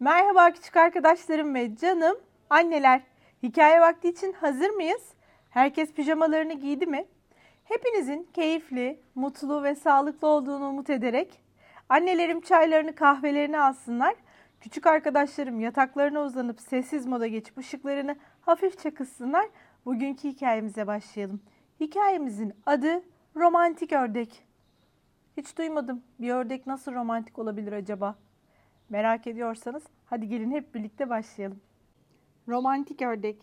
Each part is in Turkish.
Merhaba küçük arkadaşlarım ve canım anneler. Hikaye vakti için hazır mıyız? Herkes pijamalarını giydi mi? Hepinizin keyifli, mutlu ve sağlıklı olduğunu umut ederek annelerim çaylarını kahvelerini alsınlar. Küçük arkadaşlarım yataklarına uzanıp sessiz moda geçip ışıklarını hafifçe kıssınlar. Bugünkü hikayemize başlayalım. Hikayemizin adı Romantik Ördek. Hiç duymadım. Bir ördek nasıl romantik olabilir acaba? Merak ediyorsanız hadi gelin hep birlikte başlayalım. Romantik ördek.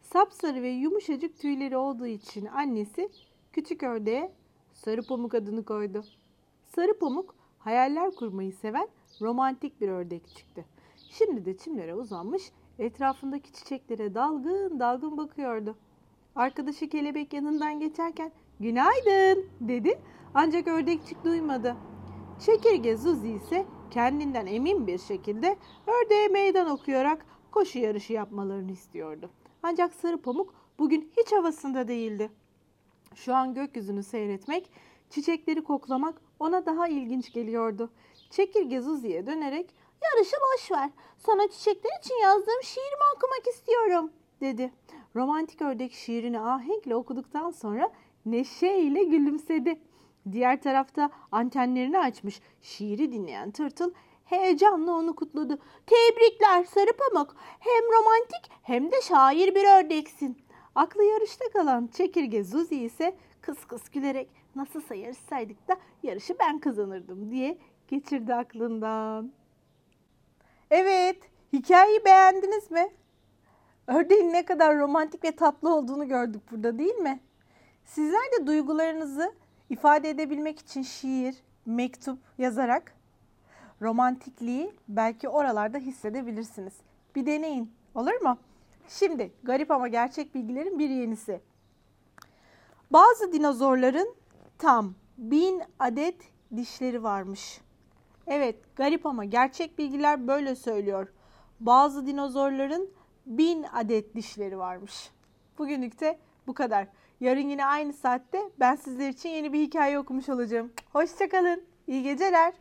Sapsarı ve yumuşacık tüyleri olduğu için annesi küçük ördeğe Sarı Pamuk adını koydu. Sarı Pamuk hayaller kurmayı seven romantik bir ördek çıktı. Şimdi de çimlere uzanmış etrafındaki çiçeklere dalgın dalgın bakıyordu. Arkadaşı kelebek yanından geçerken günaydın dedi ancak ördekçik duymadı. Çekirge Zuzi ise kendinden emin bir şekilde ördeğe meydan okuyarak koşu yarışı yapmalarını istiyordu. Ancak Sarı Pamuk bugün hiç havasında değildi. Şu an gökyüzünü seyretmek, çiçekleri koklamak ona daha ilginç geliyordu. Çekirge Zuzi'ye dönerek yarışı boş ver. Sana çiçekler için yazdığım şiirimi okumak istiyorum dedi. Romantik ördek şiirini ahenkle okuduktan sonra neşeyle gülümsedi. Diğer tarafta antenlerini açmış şiiri dinleyen tırtıl heyecanla onu kutladı. Tebrikler Sarı Pamuk. Hem romantik hem de şair bir ördeksin. Aklı yarışta kalan çekirge Zuzi ise kıs kıs gülerek nasılsa yarışsaydık da yarışı ben kazanırdım diye geçirdi aklından. Evet, hikayeyi beğendiniz mi? Ördeğin ne kadar romantik ve tatlı olduğunu gördük burada değil mi? Sizler de duygularınızı ifade edebilmek için şiir, mektup yazarak romantikliği belki oralarda hissedebilirsiniz. Bir deneyin, olur mu? Şimdi garip ama gerçek bilgilerin bir yenisi. Bazı dinozorların tam bin adet dişleri varmış. Evet, garip ama gerçek bilgiler böyle söylüyor. Bazı dinozorların bin adet dişleri varmış. Bugünlük de bu kadar. Yarın yine aynı saatte ben sizler için yeni bir hikaye okumuş olacağım. Hoşçakalın. İyi geceler.